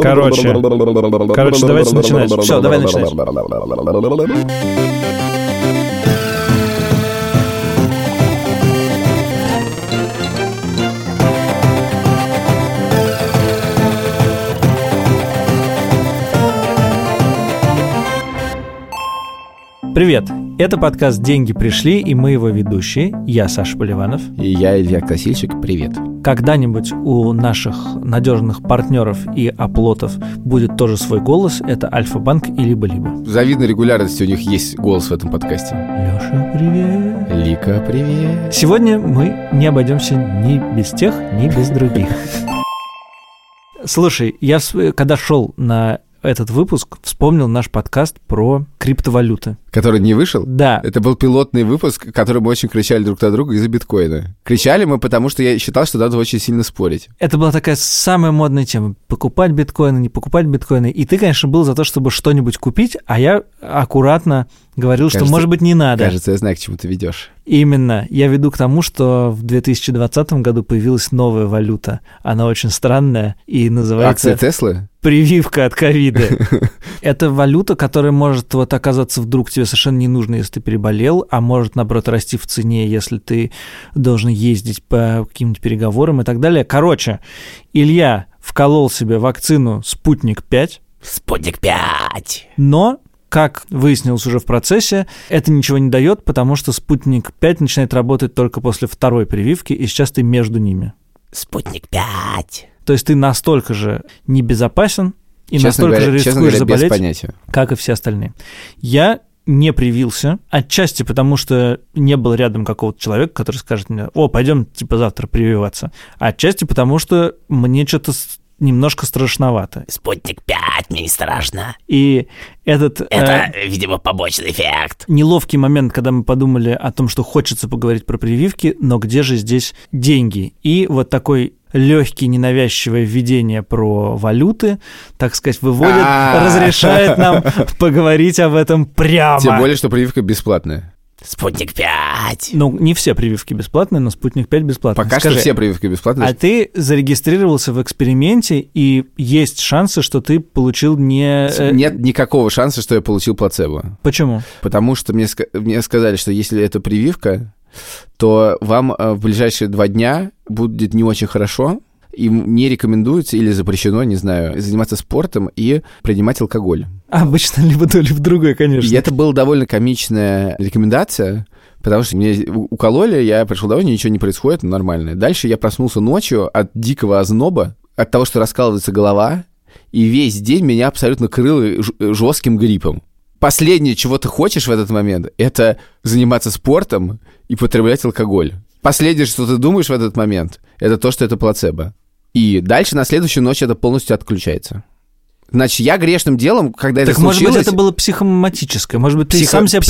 Короче. Короче, давайте начинать. Всё, давай начинать. Привет! Это подкаст «Деньги пришли» и мы его ведущие. Я Саша Поливанов. И я, Илья Красильщик, привет. Когда-нибудь у наших надежных партнеров и оплотов будет тоже свой голос. Это Альфа-банк и либо-либо. Завидной регулярности у них есть голос в этом подкасте. Леша, привет! Лика, привет! Сегодня мы не обойдемся ни без тех, ни без других. Слушай, я когда шел на этот выпуск, вспомнил наш подкаст про криптовалюты. Который не вышел? Да, Это был пилотный выпуск, который мы очень кричали друг на друга из-за биткоина. Кричали мы, потому что я считал, что надо очень сильно спорить. Это была такая самая модная тема. Покупать биткоины, не покупать биткоины. И ты, конечно, был за то, чтобы что-нибудь купить, а я аккуратно говорил, что, Кажется- может быть, не надо. Кажется, я знаю, к чему ты ведешь. Именно. Я веду к тому, что в 2020 году появилась новая валюта. Она очень странная и называется Акции Теслы? Прививка от ковида. Это валюта, которая может вот оказаться вдруг тебе совершенно не нужна, если ты переболел, а может, наоборот, расти в цене, если ты должен ездить по каким-нибудь переговорам и так далее. Короче, Илья вколол себе вакцину «Спутник-5», Спутник 5. но как выяснилось уже в процессе, это ничего не дает, потому что спутник 5 начинает работать только после второй прививки, и сейчас ты между ними. Спутник 5. То есть ты настолько же небезопасен и честно настолько говоря, же рискуешь говоря, заболеть, понятия. как и все остальные. Я не привился, отчасти потому, что не был рядом какого-то человека, который скажет мне, о, пойдем типа завтра прививаться, отчасти потому, что мне что-то немножко страшновато. Спутник 5, мне не страшно. И этот... э, Это, видимо, побочный эффект. неловкий момент, когда мы подумали о том, что хочется поговорить про прививки, но где же здесь деньги? И вот такой легкий, ненавязчивое введение про валюты, так сказать, выводит, А. разрешает нам поговорить об этом прямо. Тем более, что прививка бесплатная. Спутник 5. Ну, не все прививки бесплатные, но «Спутник 5» бесплатный. Пока Скажи, что все прививки бесплатные. А ты зарегистрировался в эксперименте, и есть шансы, что ты получил не... э, Нет никакого шанса, что я получил плацебо. Почему? Потому что мне, ска- мне сказали, что если это прививка, то вам э, в ближайшие два дня будет не очень хорошо, и не рекомендуется или запрещено, не знаю, заниматься спортом и принимать алкоголь. Обычно либо то, либо другое, конечно. И это была довольно комичная рекомендация, потому что мне укололи, я пришел домой, ничего не происходит, нормально. Дальше я проснулся ночью от дикого озноба, от того, что раскалывается голова, и весь день меня абсолютно крыло жестким гриппом. Последнее, чего ты хочешь в этот момент, это заниматься спортом и потреблять алкоголь. Последнее, что ты думаешь в этот момент, это то, что это плацебо. И дальше на следующую ночь это полностью отключается. Значит, я грешным делом, когда Так это может быть, случилось... это было психоматическое. Может быть, ты Психо- сам себя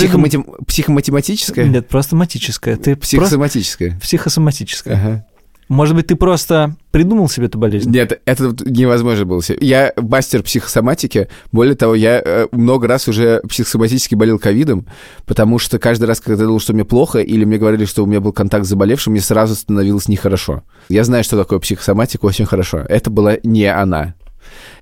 Психоматематическое? Нет, просто матическое. Ты просто Психосоматическое. психосоматическое. Ага. Может быть, ты просто придумал себе эту болезнь? Нет, это невозможно было. Я мастер психосоматики. Более того, я э, много раз уже психосоматически болел ковидом, потому что каждый раз, когда я думал, что мне плохо, или мне говорили, что у меня был контакт с заболевшим, мне сразу становилось нехорошо. Я знаю, что такое психосоматика очень хорошо. Это была не она.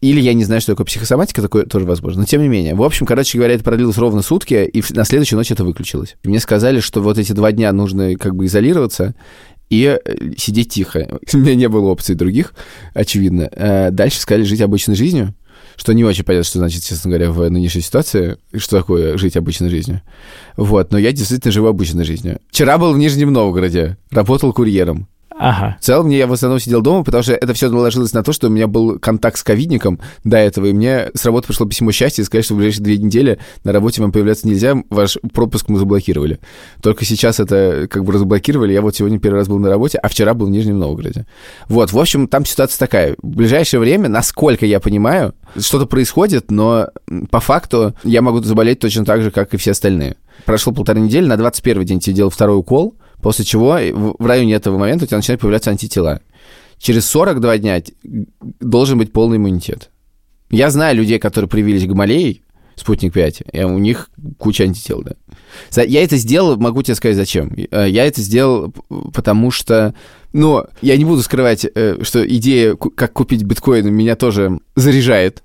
Или я не знаю, что такое психосоматика, такое тоже возможно. Но тем не менее. В общем, короче говоря, это продлилось ровно сутки, и на следующую ночь это выключилось. Мне сказали, что вот эти два дня нужно как бы изолироваться и э, сидеть тихо. У меня не было опций других, очевидно. Э, Дальше сказали жить обычной жизнью, что не очень понятно, что значит, честно говоря, в нынешней ситуации, что такое жить обычной жизнью. Вот, но я действительно живу обычной жизнью. Вчера был в Нижнем Новгороде, работал курьером. Ага. В целом, я в основном сидел дома, потому что это все наложилось на то, что у меня был контакт с ковидником до этого, и мне с работы пришло письмо счастья и сказали, что в ближайшие две недели на работе вам появляться нельзя, ваш пропуск мы заблокировали. Только сейчас это как бы разблокировали, я вот сегодня первый раз был на работе, а вчера был в Нижнем Новгороде. Вот, в общем, там ситуация такая. В ближайшее время, насколько я понимаю, что-то происходит, но по факту я могу заболеть точно так же, как и все остальные. Прошло полторы недели, на 21 день тебе делал второй укол, после чего в районе этого момента у тебя начинают появляться антитела. Через 42 дня должен быть полный иммунитет. Я знаю людей, которые привились гамалеей, спутник 5, и у них куча антител, да. Я это сделал, могу тебе сказать, зачем. Э, Я это сделал, потому что, ну, я не буду скрывать, э, что идея, как купить биткоин, меня тоже заряжает.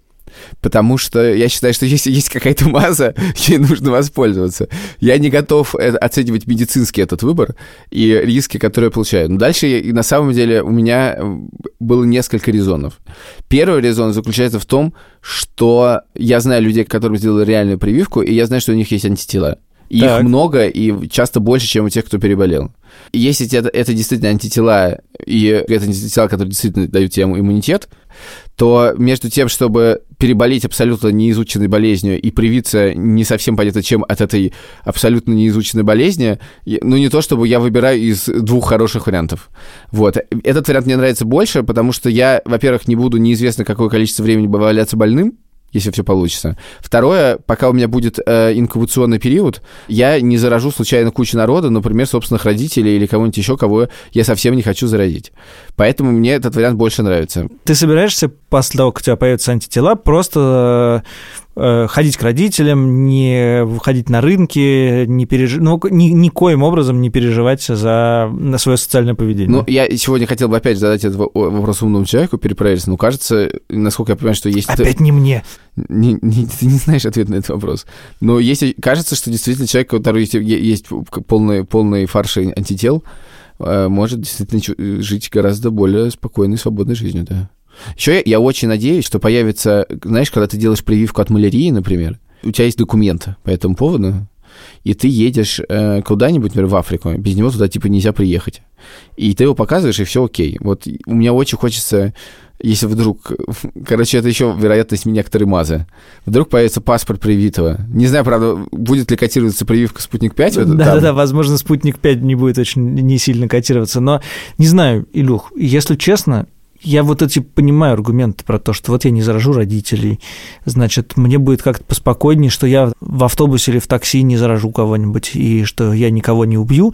Потому что я считаю, что если есть какая-то маза, ей нужно воспользоваться. Я не готов э, оценивать медицинский этот выбор и риски, которые я получаю. Но дальше, я- на самом деле, у меня э, было несколько резонов. Первый резон заключается в том, что я знаю людей, которым сделали реальную прививку, и я знаю, что у них есть антитела. И Так. их много, и часто больше, чем у тех, кто переболел. И если это, это действительно антитела, и это антитела, которые действительно дают тебе иммунитет, то между тем, чтобы переболеть абсолютно неизученной болезнью и привиться не совсем понятно чем от этой абсолютно неизученной болезни, ну не то чтобы я выбираю из двух хороших вариантов. Вот. Этот вариант мне нравится больше, потому что я, во-первых, не буду неизвестно какое количество времени валяться больным, если все получится. Второе, пока у меня будет э, инкубационный период, я не заражу случайно кучу народа, например, собственных родителей или кого-нибудь еще, кого я совсем не хочу заразить. Поэтому мне этот вариант больше нравится. Ты собираешься после того, как у тебя появятся антитела, просто э, ходить к родителям, не выходить на рынки, не переж... ну, ни, никоим образом не переживать за на свое социальное поведение. Ну, я сегодня хотел бы опять задать этот во- вопрос умному человеку, перепроверить. Ну, кажется, насколько я понимаю, что есть... Опять не мне. Не- не- ты не знаешь ответ на этот вопрос. Но если кажется, что действительно человек, у которого есть, есть полный, полный фарш антител, э, может действительно жить гораздо более спокойной, свободной жизнью, да. Еще я, я очень надеюсь, что появится, знаешь, когда ты делаешь прививку от малярии, например, у тебя есть документы по этому поводу, и ты едешь э, куда-нибудь, например, в Африку, без него туда типа нельзя приехать. И ты его показываешь, и все окей. Вот у меня очень хочется, если вдруг... Короче, это еще вероятность некоторые мазы. Вдруг появится паспорт привитого. Не знаю, правда, будет ли котироваться прививка «Спутник 5». вот там. Да-да-да, возможно, спутник 5 не будет очень не сильно котироваться, но не знаю, Илюх, если честно, я вот эти понимаю аргументы про то, что вот я не заражу родителей, значит, мне будет как-то поспокойнее, что я в автобусе или в такси не заражу кого-нибудь и что я никого не убью.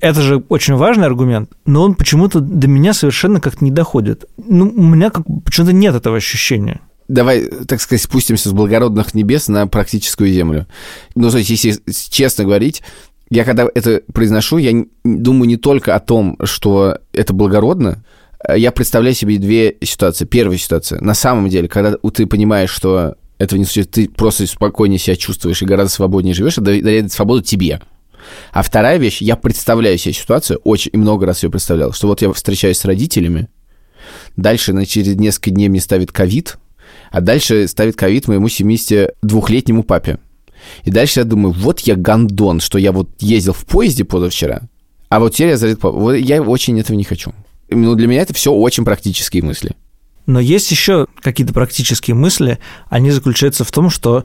Это же очень важный аргумент, но он почему-то до меня совершенно как-то не доходит. Ну, у меня как почему-то нет этого ощущения. Давай, так сказать, спустимся с благородных небес на практическую землю. Ну, то есть, если честно говорить, я когда это произношу, я думаю не только о том, что это благородно, я представляю себе две ситуации. Первая ситуация. На самом деле, когда ты понимаешь, что этого не случится, ты просто спокойнее себя чувствуешь и гораздо свободнее живешь, это дает свободу тебе. А вторая вещь, я представляю себе ситуацию, очень и много раз ее представлял, что вот я встречаюсь с родителями, дальше на, через несколько дней мне ставит ковид, а дальше ставит ковид моему 72-летнему папе. И дальше я думаю, вот я гандон, что я вот ездил в поезде позавчера, а вот теперь я папу. Вот я очень этого не хочу. Ну, для меня это все очень практические мысли. Но есть еще какие-то практические мысли, они заключаются в том, что,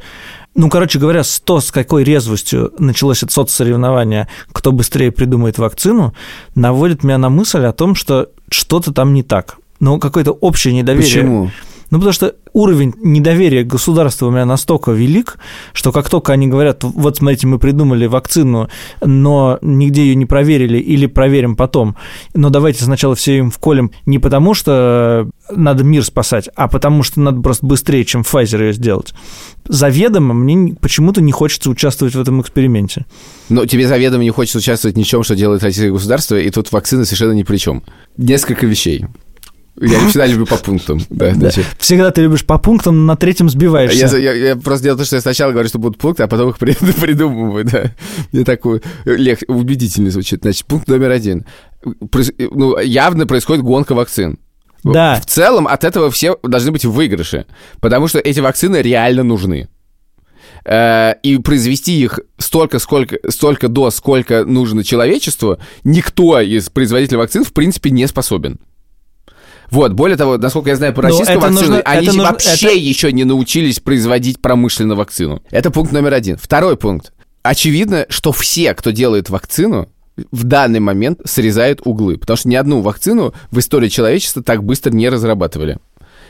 ну, короче говоря, то, с какой резвостью началось это соцсоревнование, кто быстрее придумает вакцину, наводит меня на мысль о том, что что-то там не так. Ну, какое-то общее недоверие. Почему? Ну, потому что уровень недоверия к государству у меня настолько велик, что как только они говорят, вот смотрите, мы придумали вакцину, но нигде ее не проверили или проверим потом, но давайте сначала все им вколем не потому, что надо мир спасать, а потому что надо просто быстрее, чем Pfizer ее сделать. Заведомо мне почему-то не хочется участвовать в этом эксперименте. Но тебе заведомо не хочется участвовать ни в чем, что делает российское государство, и тут вакцина совершенно ни при чем. Несколько вещей. Я всегда люблю по пунктам. Да, значит. Всегда ты любишь по пунктам, но на третьем сбиваешься. Я, я- я просто делаю то, что я сначала говорю, что будут пункты, а потом их при- придумываю, да. Мне такой лег, убедительный звучит. Значит, пункт номер один. Проис- ну, явно происходит гонка вакцин. Да. В целом от этого все должны быть в выигрыше, потому что эти вакцины реально нужны. Э, И произвести их столько, сколько, столько доз, сколько нужно человечеству, никто из производителей вакцин, в принципе, не способен. Вот, более того, насколько я знаю по Но российским это вакцинам, нужно- они нужно- вообще это- еще не научились производить промышленно вакцину. Это пункт номер один. Второй пункт. Очевидно, что все, кто делает вакцину, в данный момент срезают углы, потому что ни одну вакцину в истории человечества так быстро не разрабатывали.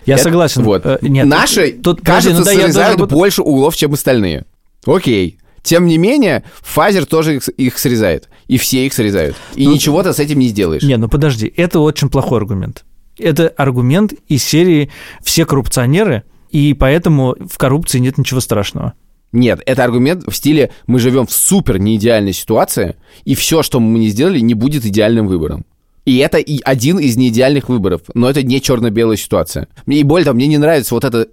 Я Это- согласен. Вот. Э, нет, Наши, тут, кажется, ну да, срезают буду- больше углов, чем остальные. Окей. Тем не менее, Pfizer тоже их, их срезает. И все их срезают. И Ну, ничего ты с этим не сделаешь. Не, ну подожди, это очень плохой аргумент. Это аргумент из серии «все коррупционеры», и поэтому в коррупции нет ничего страшного. Нет, это аргумент в стиле «мы живем в супер неидеальной ситуации, и все, что мы не сделали, не будет идеальным выбором». И это и один из неидеальных выборов, но это не черно-белая ситуация. И более того, мне не нравится вот это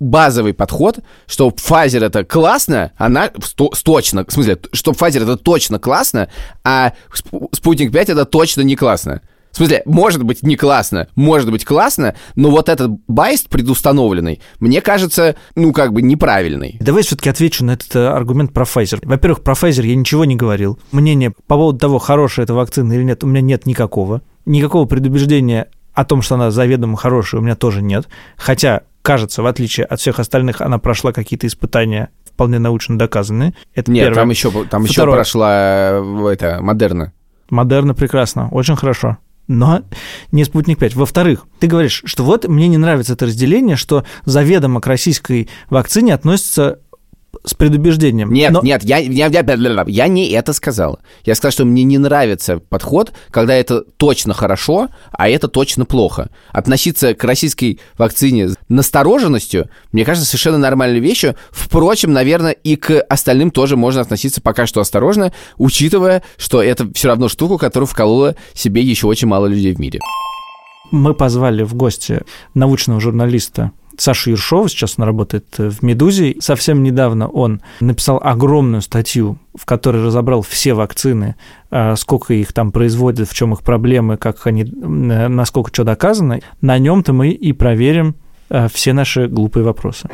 базовый подход, что Pfizer это классно, она сто, точно, в смысле, что Pfizer это точно классно, а Спутник 5 это точно не классно. В смысле, может быть не классно, может быть классно, но вот этот байст предустановленный, мне кажется, ну, как бы неправильный. Давай все-таки отвечу на этот э, аргумент про Pfizer. Во-первых, про Pfizer я ничего не говорил. Мнение по поводу того, хорошая эта вакцина или нет, у меня нет никакого. Никакого предубеждения о том, что она заведомо хорошая, у меня тоже нет. Хотя кажется, в отличие от всех остальных, она прошла какие-то испытания вполне научно доказанные. Это Нет, первое. там еще, там еще прошла э, это, Модерна. Модерна прекрасно, очень хорошо но не спутник 5. Во-вторых, ты говоришь, что вот мне не нравится это разделение, что заведомо к российской вакцине относится с предубеждением. Нет, Но... нет, я, я, я, я не это сказал. Я сказал, что мне не нравится подход, когда это точно хорошо, а это точно плохо. Относиться к российской вакцине с настороженностью, мне кажется, совершенно нормальной вещью. Впрочем, наверное, и к остальным тоже можно относиться пока что осторожно, учитывая, что это все равно штука, которую вколола себе еще очень мало людей в мире. Мы позвали в гости научного журналиста Саша Ершова, сейчас он работает в «Медузе». Совсем недавно он написал огромную статью, в которой разобрал все вакцины, а, сколько их там производят, в чем их проблемы, как они, насколько что доказано. На нем-то мы и проверим а, все наши глупые вопросы.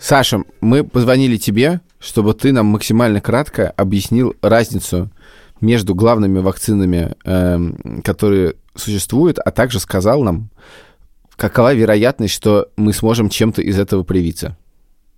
Саша, мы позвонили тебе, чтобы ты нам максимально кратко объяснил разницу между главными вакцинами, эм, которые существуют, а также сказал нам, какова вероятность, что мы сможем чем-то из этого привиться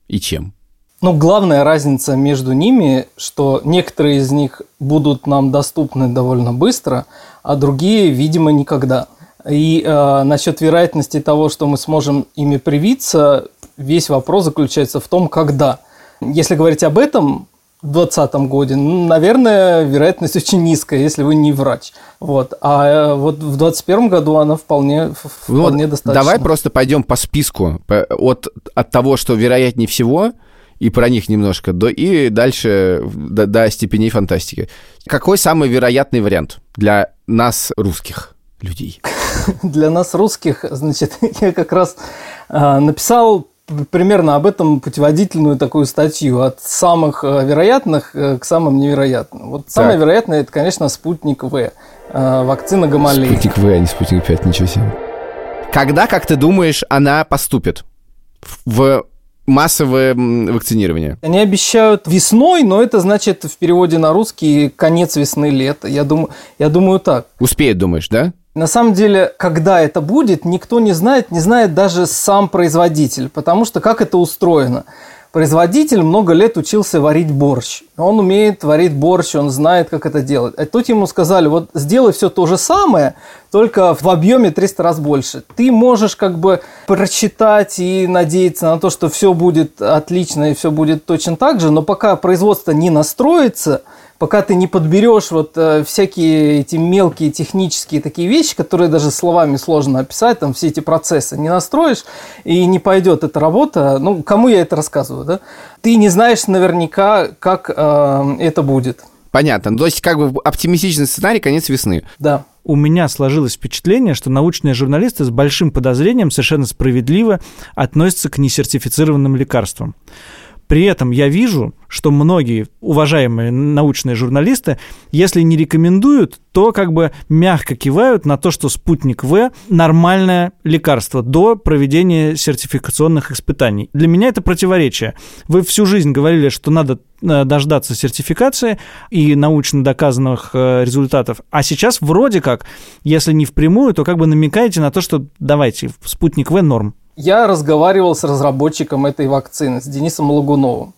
и чем. Ну, главная разница между ними, что некоторые из них будут нам доступны довольно быстро, а другие, видимо, никогда. И э, насчет вероятности того, что мы сможем ими привиться, весь вопрос заключается в том, когда. Если говорить об этом, в 2020 году, ну, наверное, вероятность очень низкая, если вы не врач. Вот. А э, вот в 2021 году она вполне, вполне вот достаточно. Давай просто пойдем по списку от, от того, что вероятнее всего, и про них немножко, до, и дальше до, до степеней фантастики. Какой самый вероятный вариант для нас, русских людей? Для нас, русских, значит, я как раз э, написал примерно об этом путеводительную такую статью от самых э, вероятных э, к самым невероятным. Вот так. самое вероятное это, конечно, спутник В, э, вакцина Гамалеи. Спутник В, а не спутник 5, ничего себе. Когда, как ты думаешь, она поступит в массовое вакцинирование? Они обещают весной, но это значит в переводе на русский конец весны лета. Я думаю, я думаю так. Успеет, думаешь, да? На самом деле, когда это будет, никто не знает, не знает даже сам производитель, потому что как это устроено. Производитель много лет учился варить борщ. Он умеет варить борщ, он знает, как это делать. А тут ему сказали, вот сделай все то же самое, только в объеме 300 раз больше. Ты можешь как бы прочитать и надеяться на то, что все будет отлично и все будет точно так же, но пока производство не настроится – пока ты не подберешь вот э, всякие эти мелкие технические такие вещи, которые даже словами сложно описать, там все эти процессы не настроишь и не пойдет эта работа. Ну, кому я это рассказываю, да? Ты не знаешь наверняка, как э, это будет. Понятно. То есть, как бы оптимистичный сценарий конец весны. Да. У меня сложилось впечатление, что научные журналисты с большим подозрением совершенно справедливо относятся к несертифицированным лекарствам. При этом я вижу, что многие уважаемые научные журналисты, если не рекомендуют, то как бы мягко кивают на то, что спутник В нормальное лекарство до проведения сертификационных испытаний. Для меня это противоречие. Вы всю жизнь говорили, что надо э, дождаться сертификации и научно доказанных э, результатов. А сейчас вроде как, если не впрямую, то как бы намекаете на то, что давайте, спутник В норм. Я разговаривал с разработчиком этой вакцины, с Денисом Лагуновым.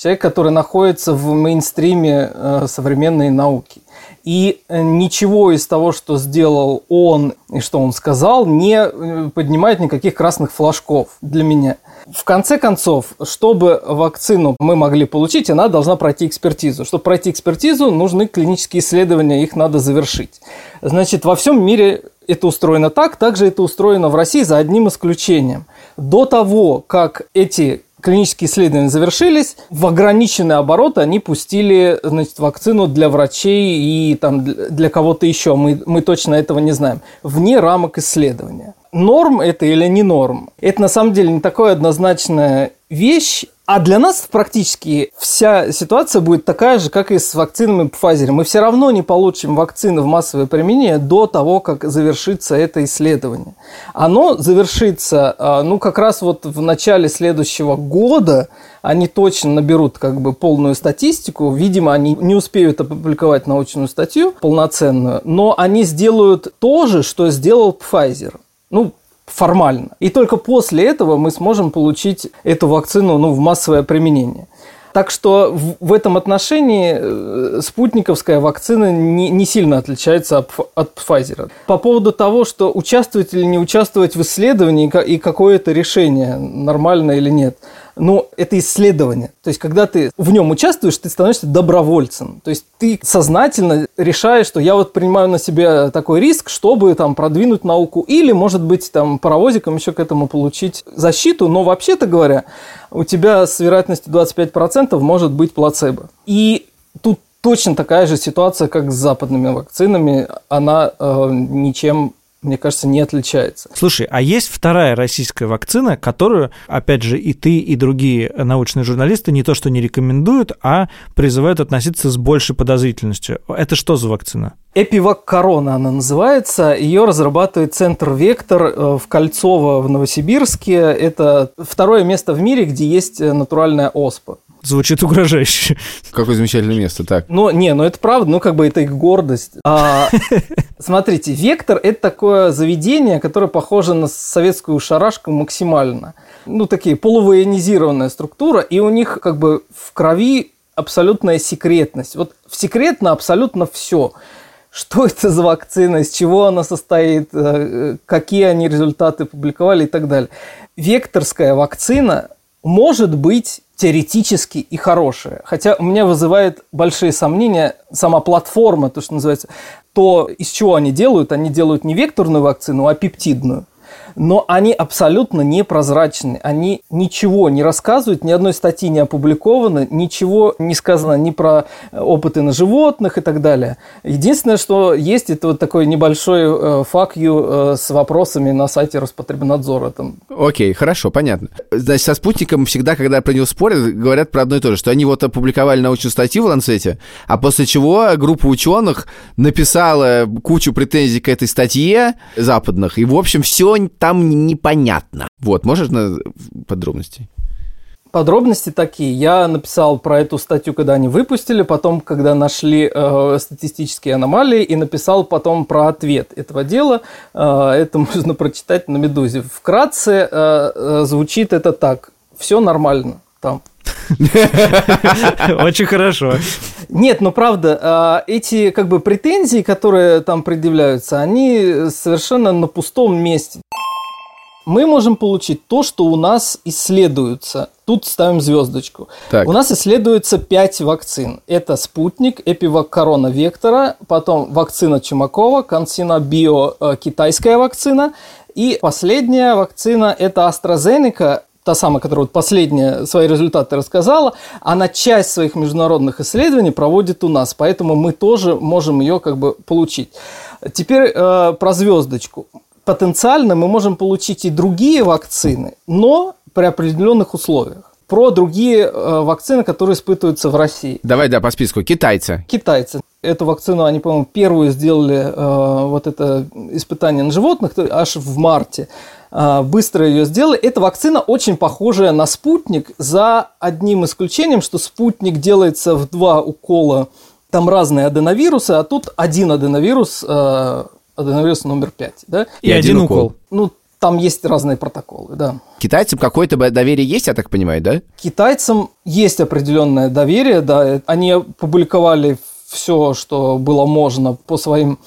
Человек, который находится в мейнстриме э, современной науки. И э, ничего из того, что сделал он и что он сказал, не э, поднимает никаких красных флажков для меня. В конце концов, чтобы вакцину мы могли получить, она должна пройти экспертизу. Чтобы пройти экспертизу, нужны клинические исследования, их надо завершить. Значит, во всем мире это устроено так, также это устроено в России за одним исключением. До того, как эти клинические исследования завершились, в ограниченный оборот они пустили значит, вакцину для врачей и там, для кого-то еще. Мы, мы точно этого не знаем. Вне рамок исследования. Норм это или не норм? Это на самом деле не такая однозначная вещь. А для нас практически вся ситуация будет такая же, как и с вакцинами Pfizer. Мы все равно не получим вакцины в массовое применение до того, как завершится это исследование. Оно завершится, а, ну, как раз вот в начале следующего года они точно наберут как бы полную статистику. Видимо, они не успеют опубликовать научную статью полноценную, но они сделают то же, что сделал Pfizer. Ну, формально. И только после этого мы сможем получить эту вакцину ну, в массовое применение. Так что в, этом отношении э, спутниковская вакцина не, сильно отличается от, от Pfizer. По поводу того, что участвовать или не участвовать в исследовании и какое это решение, нормально или нет – но это исследование. То есть, когда ты в нем участвуешь, ты становишься добровольцем. То есть, ты сознательно решаешь, что я вот принимаю на себя такой риск, чтобы там продвинуть науку или, может быть, там паровозиком еще к этому получить защиту. Но вообще-то говоря, у тебя с вероятностью 25% может быть плацебо. И тут точно такая же ситуация, как с западными вакцинами. Она э, ничем мне кажется, не отличается. Слушай, а есть вторая российская вакцина, которую, опять же, и ты, и другие научные журналисты не то что не рекомендуют, а призывают относиться с большей подозрительностью. Это что за вакцина? Эпивак Корона она называется. Ее разрабатывает центр Вектор э, в Кольцово в Новосибирске. Это второе место в мире, где есть э, натуральная оспа. Звучит угрожающе. Какое замечательное место, так. Ну, не, ну это правда, ну как бы это их гордость. А, смотрите, Вектор – это такое заведение, которое похоже на советскую шарашку максимально. Ну, такие полувоенизированная структура, и у них как бы в крови абсолютная секретность. Вот секретно абсолютно все. Что это за вакцина, из чего она состоит, э, какие они результаты публиковали и так далее. Векторская вакцина может быть теоретически и хорошее. Хотя у меня вызывает большие сомнения сама платформа, то, что называется, то, из чего они делают. Они делают не векторную вакцину, а пептидную но они абсолютно непрозрачны. Они ничего не рассказывают, ни одной статьи не опубликовано, ничего не сказано ни про опыты на животных и так далее. Единственное, что есть, это вот такой небольшой э, fuck you э, с вопросами на сайте Роспотребнадзора. Там. Окей, хорошо, понятно. Значит, со спутником всегда, когда про него спорят, говорят про одно и то же, что они вот опубликовали научную статью в Ланцете, а после чего группа ученых написала кучу претензий к этой статье западных, и, в общем, все там непонятно. Вот, можешь на подробности? Подробности такие. Я написал про эту статью, когда они выпустили, потом, когда нашли э, статистические аномалии, и написал потом про ответ этого дела. Э, это можно прочитать на Медузе. Вкратце э, э, звучит это так. Все нормально там. Очень хорошо. Нет, ну правда, э, эти как бы претензии, которые там предъявляются, они совершенно на пустом месте мы можем получить то, что у нас исследуется. Тут ставим звездочку. Так. У нас исследуется 5 вакцин. Это спутник, эпивак корона вектора, потом вакцина Чумакова, Консина Био э, китайская вакцина. И последняя вакцина это AstraZeneca, та самая, которая вот последние свои результаты рассказала, она часть своих международных исследований проводит у нас, поэтому мы тоже можем ее как бы получить. Теперь э, про звездочку потенциально мы можем получить и другие вакцины, но при определенных условиях про другие э, вакцины, которые испытываются в России. Давай, да, по списку. Китайцы. Китайцы. Эту вакцину они, по-моему, первую сделали э, вот это испытание на животных аж в марте. Э, быстро ее сделали. Эта вакцина очень похожая на спутник, за одним исключением, что спутник делается в два укола. Там разные аденовирусы, а тут один аденовирус э, аденовирус номер 5. Да? И, и один, укол. укол. Ну, там есть разные протоколы, да. Китайцам какое-то доверие есть, я так понимаю, да? Китайцам есть определенное доверие, да. Они опубликовали все, что было можно по своим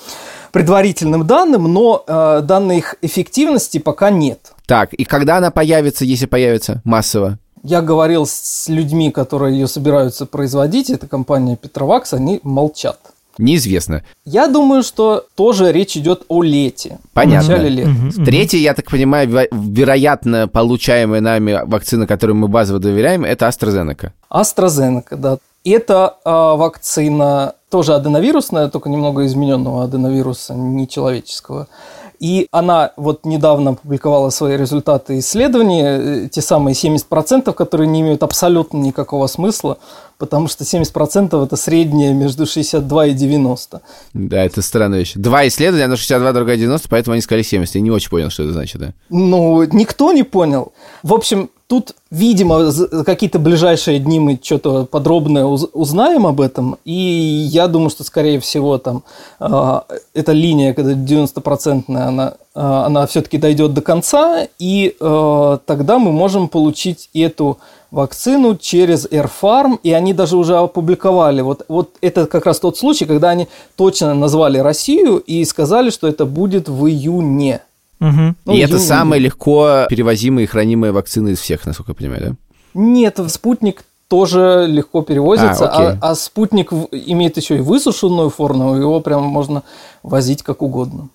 предварительным данным, но э, данной их эффективности пока нет. Так, и когда она появится, если появится массово? Я говорил с людьми, которые ее собираются производить, это компания Петровакс, они молчат. Неизвестно. Я думаю, что тоже речь идет о лете. Понятно. В начале лета. Мгм, мгм. Третья, я так понимаю, веро- вероятно, получаемая нами вакцина, которой мы базово доверяем, это AstraZeneca. AstraZeneca, да. Это а, вакцина тоже аденовирусная, только немного измененного аденовируса, не человеческого. И она вот недавно опубликовала свои результаты исследований, э, те самые 70%, которые не имеют абсолютно никакого смысла, потому что 70% это среднее между 62 и 90. Да, это странная вещь. Два исследования, одно 62, другое 90, поэтому они сказали 70. Я не очень понял, что это значит, да? Ну, никто не понял. В общем, тут, видимо, за какие-то ближайшие дни мы что-то подробное уз- узнаем об этом. И я думаю, что, скорее всего, там а, эта линия, когда 90-процентная, она, а, она все-таки дойдет до конца. И а, тогда мы можем получить эту вакцину через AirFarm, и они даже уже опубликовали. Вот, вот это как раз тот случай, когда они точно назвали Россию и сказали, что это будет в июне. Мгм. Ну, и это самая легко перевозимая и хранимая вакцина из всех, насколько я понимаю, да? Нет, спутник тоже легко перевозится, А, окей. а, а спутник имеет еще и высушенную форму, его прям можно возить как угодно.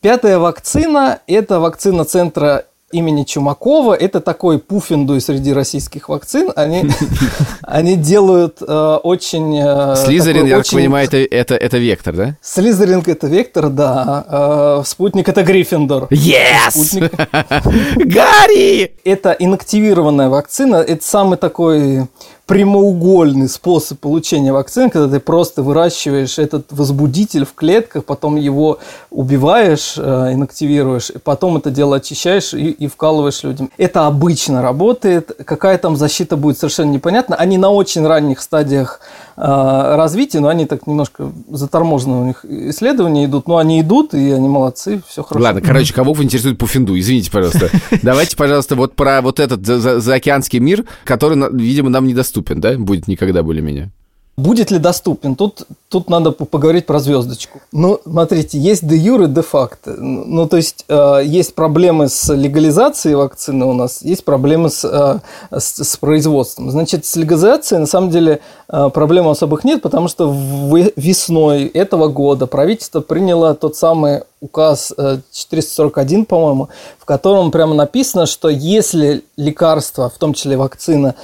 Пятая вакцина – это вакцина центра имени Чумакова. Это такой пуффиндуй среди российских вакцин. Они, они делают э, очень... э, Слизерин, такой я так очень- понимаю, это, это, это вектор, да? Слизеринг – это Вектор, да. а, спутник – это Гриффиндор. Yes! Спутник Гарри! это инактивированная вакцина. Это самый такой прямоугольный способ получения вакцины, когда ты просто выращиваешь этот возбудитель в клетках, потом его убиваешь, э, инактивируешь, и потом это дело очищаешь и, и вкалываешь людям. Это обычно работает. Какая там защита будет, совершенно непонятно. Они на очень ранних стадиях э, развития, но они так немножко заторможены у них исследования идут. Но они идут, и они молодцы, все хорошо. Ладно, короче, кого интересует Пуфинду? Извините, пожалуйста. Давайте, пожалуйста, вот про вот этот за- за- заокеанский мир, который, видимо, нам недоступен, да? Будет никогда более-менее. Будет ли доступен? Тут, тут надо по- поговорить про звездочку. Ну, смотрите, есть де юре, де факто. Ну, то есть, э, есть проблемы с легализацией вакцины у нас, есть проблемы с, э, с, с производством. Значит, с легализацией, на самом деле, э, проблем особых нет, потому что в- весной этого года правительство приняло тот самый указ э, 441, по-моему, в котором прямо написано, что если лекарство, в том числе вакцина,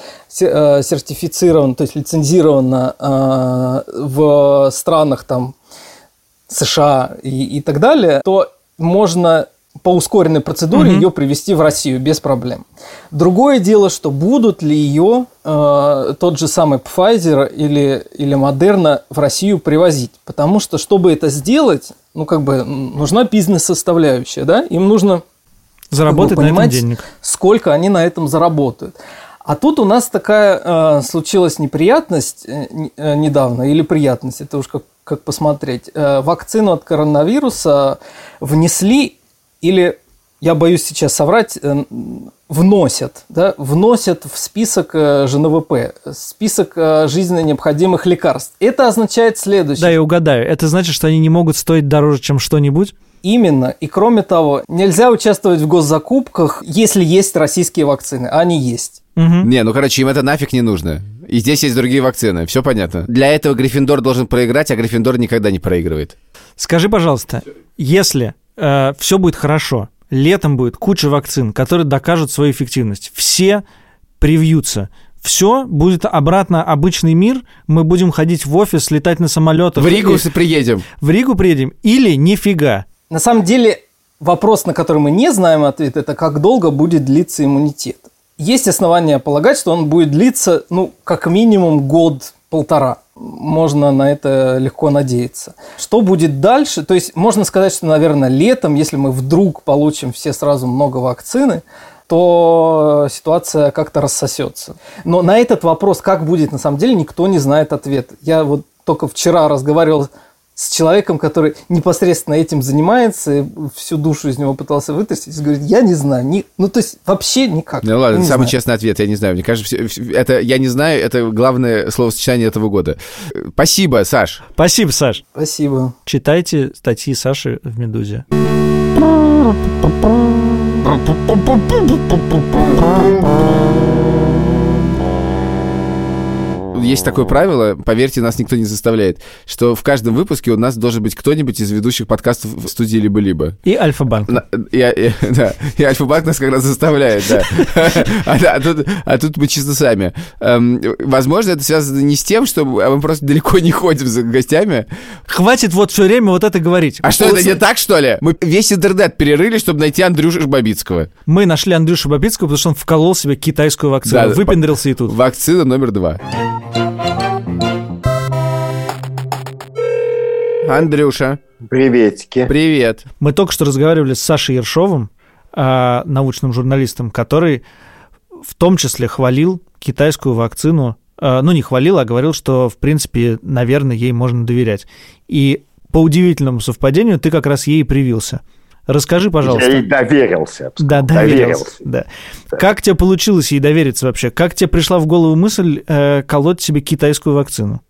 э, сертифицировано, то есть лицензировано э, в странах там США и, и так далее, то можно по ускоренной процедуре ее привести в Россию без проблем. Другое дело, что будут ли ее э, тот же самый Pfizer или, или Moderna в Россию привозить. Потому что, чтобы это сделать, ну, как бы, нужна бизнес-составляющая, да? Им нужно Заработать Вы на этом денег. сколько они на этом заработают. А тут у нас такая э, случилась неприятность э, э, недавно, или приятность, это уж как, как посмотреть. Э, вакцину от коронавируса внесли, или, я боюсь сейчас соврать, э, вносят, да, вносят в список э, ЖНВП, список э, жизненно необходимых лекарств. Это означает следующее. Да, я угадаю. Это значит, что они не могут стоить дороже, чем что-нибудь? Именно. И кроме того, нельзя участвовать в госзакупках, если есть российские вакцины, а они есть. Мгм. Не, ну, короче, им это нафиг не нужно. И здесь есть другие вакцины, все понятно. Для этого Гриффиндор должен проиграть, а Гриффиндор никогда не проигрывает. Скажи, пожалуйста, если все будет хорошо, летом будет куча вакцин, которые докажут свою эффективность, все привьются, все будет обратно обычный мир, мы будем ходить в офис, летать на самолетах. В Ригу и- приедем. в Ригу приедем или нифига. На самом деле, вопрос, на который мы не знаем ответ, это как долго будет длиться иммунитет. Есть основания полагать, что он будет длиться, ну, как минимум год-полтора. Можно на это легко надеяться. Что будет дальше? То есть можно сказать, что, наверное, летом, если мы вдруг получим все сразу много вакцины, то ситуация как-то рассосется. Но на этот вопрос, как будет на самом деле, никто не знает ответ. Я вот только вчера разговаривал с человеком, который непосредственно этим занимается, и всю душу из него пытался вытащить, и говорит, я не знаю, ни... ну то есть вообще никак. Ну ладно, Не самый знаю. честный ответ, я не знаю. Мне кажется, это я не знаю, это главное словосочетание этого года. Спасибо, Саш. Спасибо, Саш. Спасибо. Читайте статьи Саши в «Медузе». Есть такое правило, поверьте, нас никто не заставляет, что в каждом выпуске у нас должен быть кто-нибудь из ведущих подкастов в студии «Либо-либо». И Альфа-банк. И, и- да, и Альфа-банк нас как раз заставляет, да. А, а тут, а тут мы чисто сами. Эм, Возможно, это связано не с тем, что мы просто далеко не ходим за гостями. Хватит вот все время вот это говорить. А что, это не так, что ли? Мы весь интернет перерыли, чтобы найти Андрюшу Бабицкого. Мы нашли Андрюшу Бабицкого, потому что он вколол себе китайскую вакцину. Да, Выпендрился и тут. Вакцина номер два. Андрюша, Приветики. привет. Мы только что разговаривали с Сашей Ершовым, а, научным журналистом, который в том числе хвалил китайскую вакцину. а, Ну, не хвалил, а говорил, что, в принципе, наверное, ей можно доверять. И по удивительному совпадению ты как раз ей и привился. Расскажи, пожалуйста. Я ей доверился. я Да, сказал. доверился. Да. Как тебе получилось ей довериться вообще? Как тебе пришла в голову мысль э, колоть себе китайскую вакцину?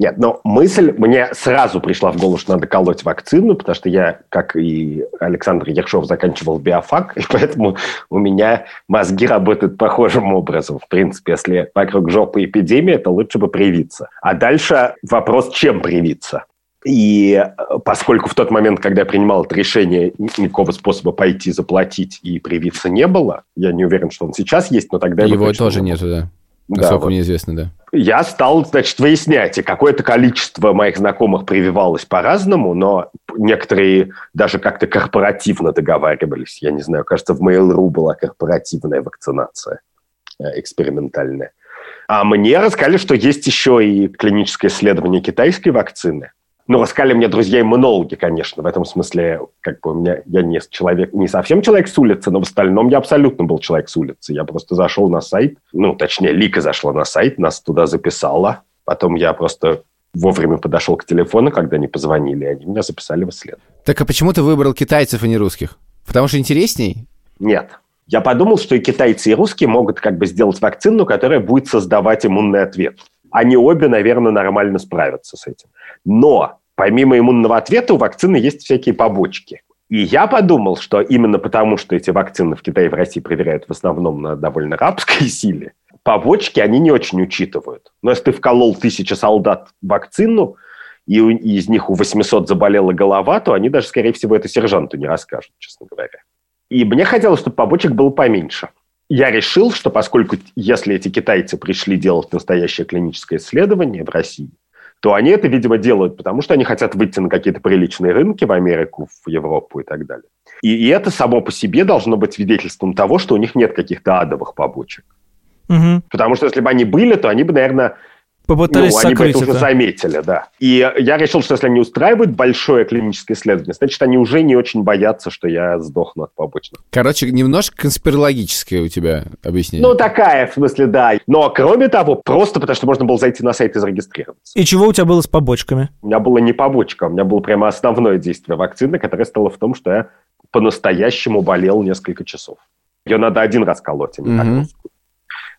Нет, но мысль мне сразу пришла в голову, что надо колоть вакцину, потому что я, как и Александр Ершов, заканчивал биофак, и поэтому у меня мозги работают похожим образом. В принципе, если вокруг жопы эпидемия, то лучше бы привиться. А дальше вопрос, чем привиться. И э, поскольку в тот момент, когда я принимал это решение, ни- никакого способа пойти заплатить и привиться не было, я не уверен, что он сейчас есть, но тогда его, тоже нету, да. Да, Насколько вот. мне известно, да. Я стал, значит, выяснять, и какое-то количество моих знакомых прививалось по-разному, но некоторые даже как-то корпоративно договаривались. Я не знаю, кажется, в Mail.ru была корпоративная вакцинация э, экспериментальная. А мне рассказали, что есть еще и клиническое исследование китайской вакцины. Ну, рассказали мне друзья-иммунологи, конечно. В этом смысле, как бы у меня, я не человек, не совсем человек с улицы, но в остальном я абсолютно был человек с улицы. Я просто зашел на сайт, ну, точнее, Лика зашла на сайт, нас туда записала. Потом я просто вовремя подошел к телефону, когда они позвонили, они меня записали в исследование. Так а почему ты выбрал китайцев, а не русских? Потому что интересней? Нет. Я подумал, что и китайцы, и русские могут как бы сделать вакцину, которая будет создавать иммунный ответ. Они обе, наверное, нормально справятся с этим. Но помимо иммунного ответа у вакцины есть всякие побочки. И я подумал, что именно потому, что эти вакцины в Китае и в России проверяют в основном на довольно рабской силе, побочки они не очень учитывают. Но если ты вколол тысячи солдат вакцину, и, и из них у 800 заболела голова, то они даже, скорее всего, это сержанту не расскажут, честно говоря. И мне хотелось, чтобы побочек было поменьше. Я решил, что поскольку если эти китайцы пришли делать настоящее клиническое исследование в России, то они это, видимо, делают, потому что они хотят выйти на какие-то приличные рынки в Америку, в Европу и так далее. И, и это само по себе должно быть свидетельством того, что у них нет каких-то адовых побочек. Мгм. Потому что если бы они были, то они бы, наверное, Попытались ну, они бы сокрыть это уже это. заметили, да. И я решил, что если они устраивают большое клиническое исследование, значит, они уже не очень боятся, что я сдохну от побочных. Короче, немножко конспирологическое у тебя объяснение. Ну, такая, в смысле, да. Но, кроме того, просто потому что можно было зайти на сайт и зарегистрироваться. И чего у тебя было с побочками? У меня было не побочка, у меня было прямо основное действие вакцины, которое стало в том, что я по-настоящему болел несколько часов. Ее надо один раз колоть, а не так Мгм. русскую.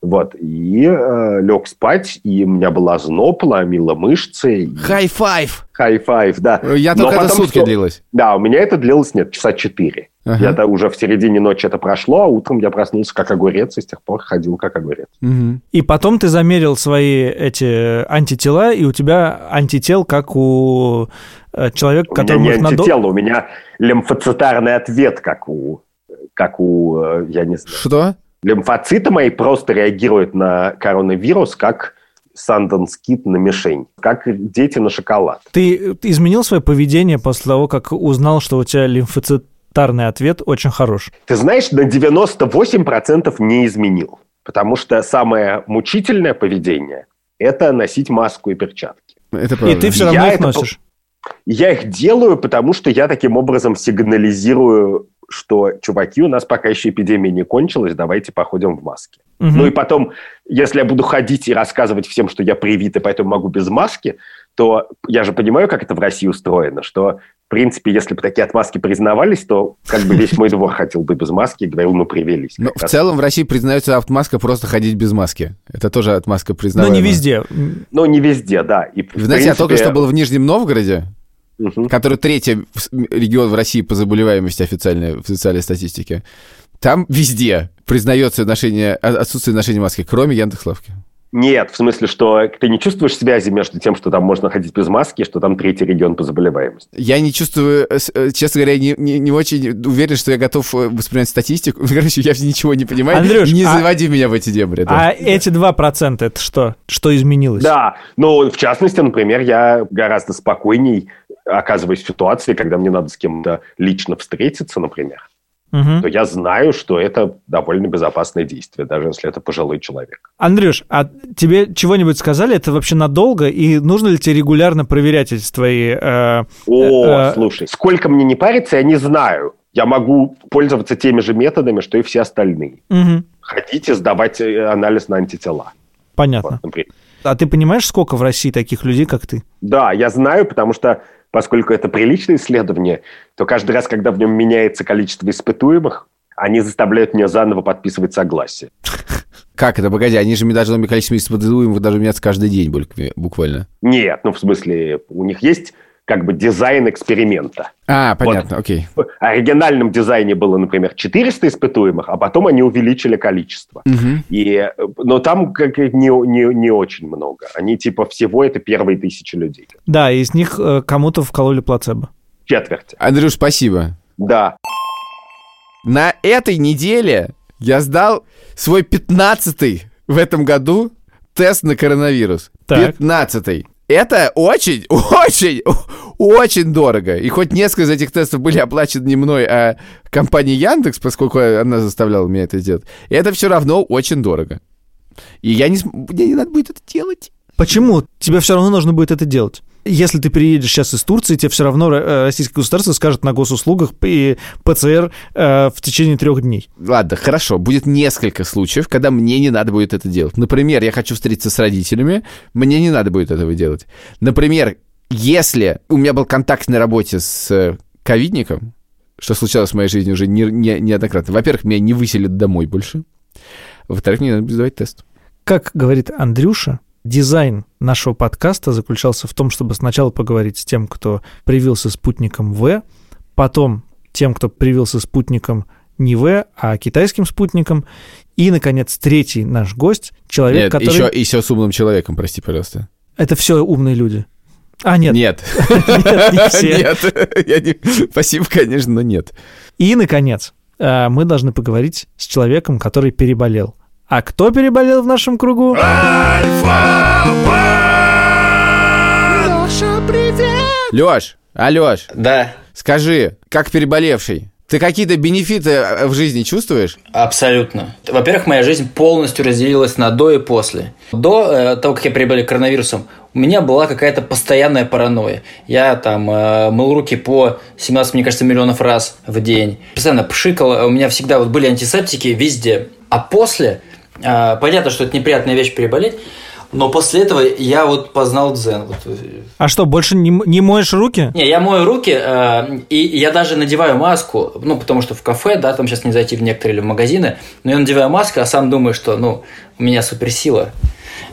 Вот, и э, лег спать, и у меня был озноб, ломила мышцы. Хай-файв! Хай-файв, да. Я Но только это потом сутки всё- длилось. Да, у меня это длилось, нет, часа четыре. Ага. Я-то уже в середине ночи это прошло, а утром я проснулся как огурец, и с тех пор ходил как огурец. Мгм. И потом ты замерил свои эти антитела, и у тебя антител, как у э, человека, У меня не их надо... у меня лимфоцитарный ответ, как у, как у, э, я не знаю. Что? Лимфоциты мои просто реагируют на коронавирус, как Санданскит на мишень, как дети на шоколад. Ты изменил свое поведение после того, как узнал, что у тебя лимфоцитарный ответ очень хорош? Ты знаешь, на 98% не изменил, потому что самое мучительное поведение – это носить маску и перчатки. Это И правда. ты все Я равно их это носишь. Я их делаю, потому что я таким образом сигнализирую, что, чуваки, у нас пока еще эпидемия не кончилась, давайте походим в маске. Мгм. Ну и потом, если я буду ходить и рассказывать всем, что я привит, и поэтому могу без маски, то я же понимаю, как это в России устроено, что, в принципе, если бы такие отмазки признавались, то как бы весь мой двор хотел бы без маски и говорил, мы привелись. Но в раз. целом в России признается отмазка просто ходить без маски. Это тоже отмазка Но признаваемая. не везде. Но не везде, да. И, Вы знаете, я только принципе, что был в Нижнем Новгороде, мгм. который третий регион в России по заболеваемости официальной, в официальной статистике. Там везде признается ношение, а- отсутствие ношения маски, кроме Яндекс.Лавки. Нет, в смысле, что ты не чувствуешь связи между тем, что там можно ходить без маски, и что там третий регион по заболеваемости. Я не чувствую, э, э, честно говоря, не, не, не очень уверен, что я готов э, воспринимать статистику. Короче, я ничего не понимаю. Андрюш, не а- заводи меня в эти дебри. да. А эти 2% это что? Что изменилось? Да, ну, в частности, например, я гораздо спокойней оказываюсь в ситуации, когда мне надо с кем-то лично встретиться, например, Мгм. то я знаю, что это довольно безопасное действие, даже если это пожилой человек. Андрюш, а тебе чего-нибудь сказали? Это вообще надолго? И нужно ли тебе регулярно проверять эти твои... э, О, Э, слушай, сколько мне не париться, я не знаю. Я могу пользоваться теми же методами, что и все остальные. мгм, Ходить и сдавать э, анализ на антитела. Понятно. Вот, например. А ты понимаешь, сколько в России таких людей, как ты? Да, я знаю, потому что поскольку это приличное исследование, то каждый раз, когда в нем меняется количество испытуемых, они заставляют меня заново подписывать согласие. Как это? Погоди, они же должны количество испытуемых даже меняться каждый день букв- буквально. Нет, ну в смысле, у них есть как бы дизайн эксперимента. А, понятно, окей. В оригинальном дизайне было, например, 400 испытуемых, а потом они увеличили количество. Мгм. И, э, но там как не, не, не очень много. Они типа всего это первые тысячи людей. Да, из них э, кому-то вкололи плацебо. Четверти. Андрюш, спасибо. Да. На этой неделе я сдал свой 15-й в этом году тест на коронавирус. Так. 15-й. Это очень, очень, очень дорого. И хоть несколько из этих тестов были оплачены не мной, а компанией Яндекс, поскольку она заставляла меня это делать, это все равно очень дорого. И я не, мне не надо будет это делать. Почему? Тебе все равно нужно будет это делать. Если ты приедешь сейчас из Турции, тебе все равно э, российское государство скажет на госуслугах и ПЦР э, в течение трех дней. Ладно, хорошо. Будет несколько случаев, когда мне не надо будет это делать. Например, я хочу встретиться с родителями, мне не надо будет этого делать. Например, если у меня был контакт на работе с э, ковидником, что случалось в моей жизни уже не, не- неоднократно. Во-первых, меня не выселят домой больше. Во-вторых, мне надо будет сдавать тест. Как говорит Андрюша, дизайн нашего подкаста заключался в том, чтобы сначала поговорить с тем, кто привился спутником В, потом тем, кто привился спутником не В, а китайским спутником, и, наконец, третий наш гость, человек, Нет, который... еще, еще с умным человеком, прости, пожалуйста. Это все умные люди. А, нет, Нет. нет, не все. Нет. Я не- Спасибо, конечно, но нет. И, наконец, э, мы должны поговорить с человеком, который переболел. А кто переболел в нашем кругу? Леш, Алеш, Да, скажи, как переболевший, ты какие-то бенефиты э, в жизни чувствуешь? абсолютно. Во-первых, моя жизнь полностью разделилась на до и после. До э, того, как я переболел коронавирусом, у меня была какая-то постоянная паранойя. Я там э, мыл руки по 17, мне кажется, миллионов раз в день. Постоянно пшикал. У меня всегда вот были антисептики везде. А после, понятно, что это неприятная вещь переболеть, но после этого я вот познал дзен. Вот, э, А что, больше не, не моешь руки? Не, я мою руки, э, и я даже надеваю маску, ну, потому что в кафе, да, там сейчас не зайти в некоторые или в магазины, но я надеваю маску, а сам думаю, что, ну, у меня суперсила,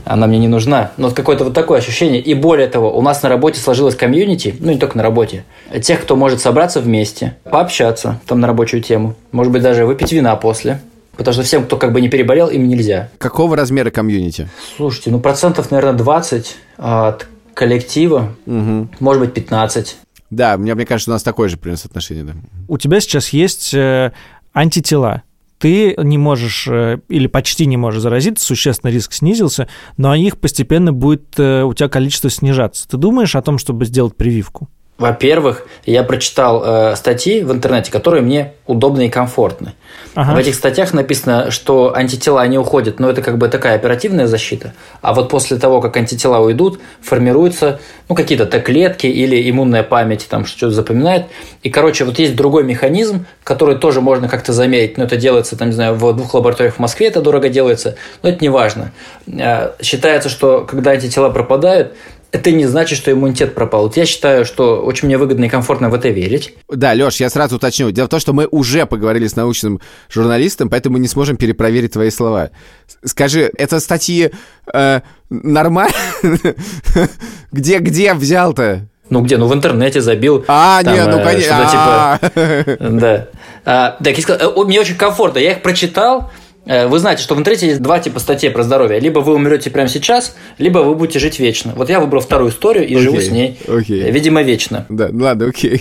она мне не нужна. Но вот какое-то вот такое ощущение. И более того, у нас на работе сложилась комьюнити, ну, не только на работе, тех, кто может собраться вместе, пообщаться там на рабочую тему, может быть, даже выпить вина после. Потому что всем, кто как бы не переболел, им нельзя. Какого размера комьюнити? Слушайте, ну процентов, наверное, 20 от коллектива, может быть, 15. Да, мне, мне кажется, у нас такое же примерно соотношение. Да. У тебя сейчас есть э, антитела. Ты не можешь э, или почти не можешь заразиться, существенно риск снизился, но их постепенно будет э, у тебя количество снижаться. Ты думаешь о том, чтобы сделать прививку? Во-первых, я прочитал э, статьи в интернете, которые мне удобны и комфортны. Ага. В этих статьях написано, что антитела не уходят, но это как бы такая оперативная защита. А вот после того, как антитела уйдут, формируются ну, какие-то Т-клетки или иммунная память, там что-то запоминает. И, короче, вот есть другой механизм, который тоже можно как-то замерить. Но это делается, там, не знаю, в двух лабораториях в Москве это дорого делается, но это не важно. Э, Считается, что когда антитела пропадают, это не значит, что иммунитет пропал. Вот я считаю, что очень мне выгодно и комфортно в это верить. Да, Леш, я сразу уточню. Дело в том, что мы уже поговорили с научным журналистом, поэтому мы не сможем перепроверить твои слова. Скажи, это статьи э, нормально? Где, где взял-то? Ну где? Ну в интернете забил. А, там, нет, ну э, конечно. типа- А. Да. А, так, я сказал, э, мне очень комфортно. Я их прочитал, Вы знаете, что в интернете есть два типа статей про здоровье. Либо вы умрете прямо сейчас, либо вы будете жить вечно. Вот я выбрал вторую историю и живу Окей, с ней, окей. э, видимо, вечно. Да, ладно, окей.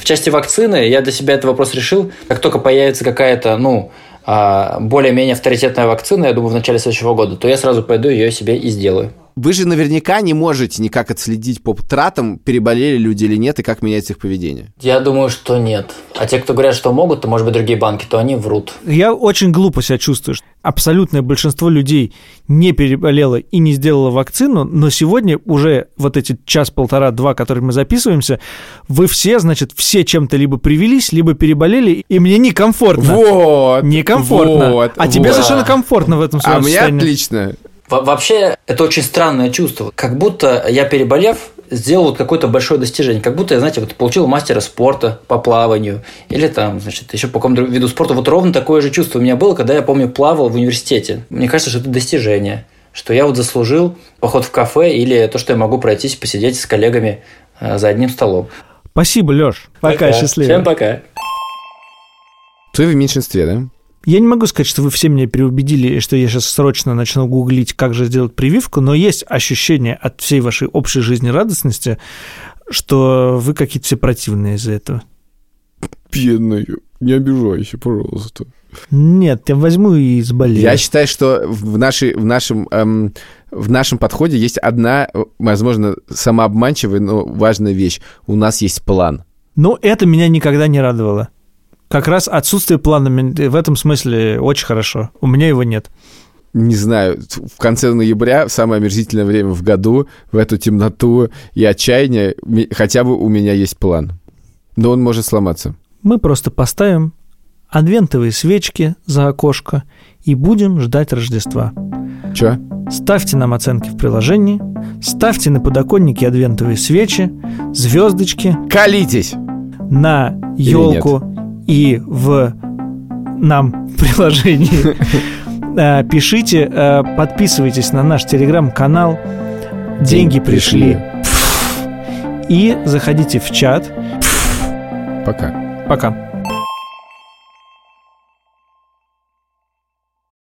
В части вакцины я для себя этот вопрос решил. Как только появится какая-то, ну, а, более-менее авторитетная вакцина, я думаю, в начале следующего года, то я сразу пойду ее себе и сделаю. Вы же наверняка не можете никак отследить по тратам, переболели люди или нет, и как меняется их поведение. Я думаю, что нет. А те, кто говорят, что могут, то, может быть, другие банки, то они врут. Я очень глупо себя чувствую. что Абсолютное большинство людей не переболело и не сделало вакцину, но сегодня уже вот эти час-полтора-два, которые мы записываемся, вы все, значит, все чем-то либо привелись, либо переболели, и мне некомфортно. Вот! Некомфортно. вот, а тебе вот. совершенно комфортно в этом А своем мне состоянии. отлично. Во- Вообще, это очень странное чувство. Как будто я, переболев, сделал вот какое-то большое достижение. Как будто я, знаете, вот получил мастера спорта по плаванию. Или там, значит, еще по какому-то виду спорта. Вот ровно такое же чувство у меня было, когда я, помню, плавал в университете. Мне кажется, что это достижение. Что я вот заслужил поход в кафе или то, что я могу пройтись, посидеть с коллегами э, за одним столом. Спасибо, Леш. Пока, счастливо. Всем пока. Ты в меньшинстве, да? Я не могу сказать, что вы все меня переубедили, и что я сейчас срочно начну гуглить, как же сделать прививку, но есть ощущение от всей вашей общей жизнерадостности, что вы какие-то все противные из-за этого. Бедная, не обижайся, пожалуйста. Нет, я возьму и заболею. Я считаю, что в, нашей, в, нашем, эм, в нашем подходе есть одна, э, возможно, самообманчивая, но важная вещь. У нас есть план. Но это меня никогда не радовало. Как раз отсутствие плана в этом смысле очень хорошо. У меня его нет. Не знаю, в конце ноября, в самое омерзительное время в году, в эту темноту и отчаяние, хотя бы у меня есть план. Но он может сломаться. Мы просто поставим адвентовые свечки за окошко и будем ждать Рождества. Чё? Ставьте нам оценки в приложении, ставьте на подоконнике адвентовые свечи, звездочки Колитесь! на елку и в нам приложении. Э, Пишите, э, подписывайтесь на наш телеграм-канал. Деньги пришли. И заходите в чат. Пока. Пока.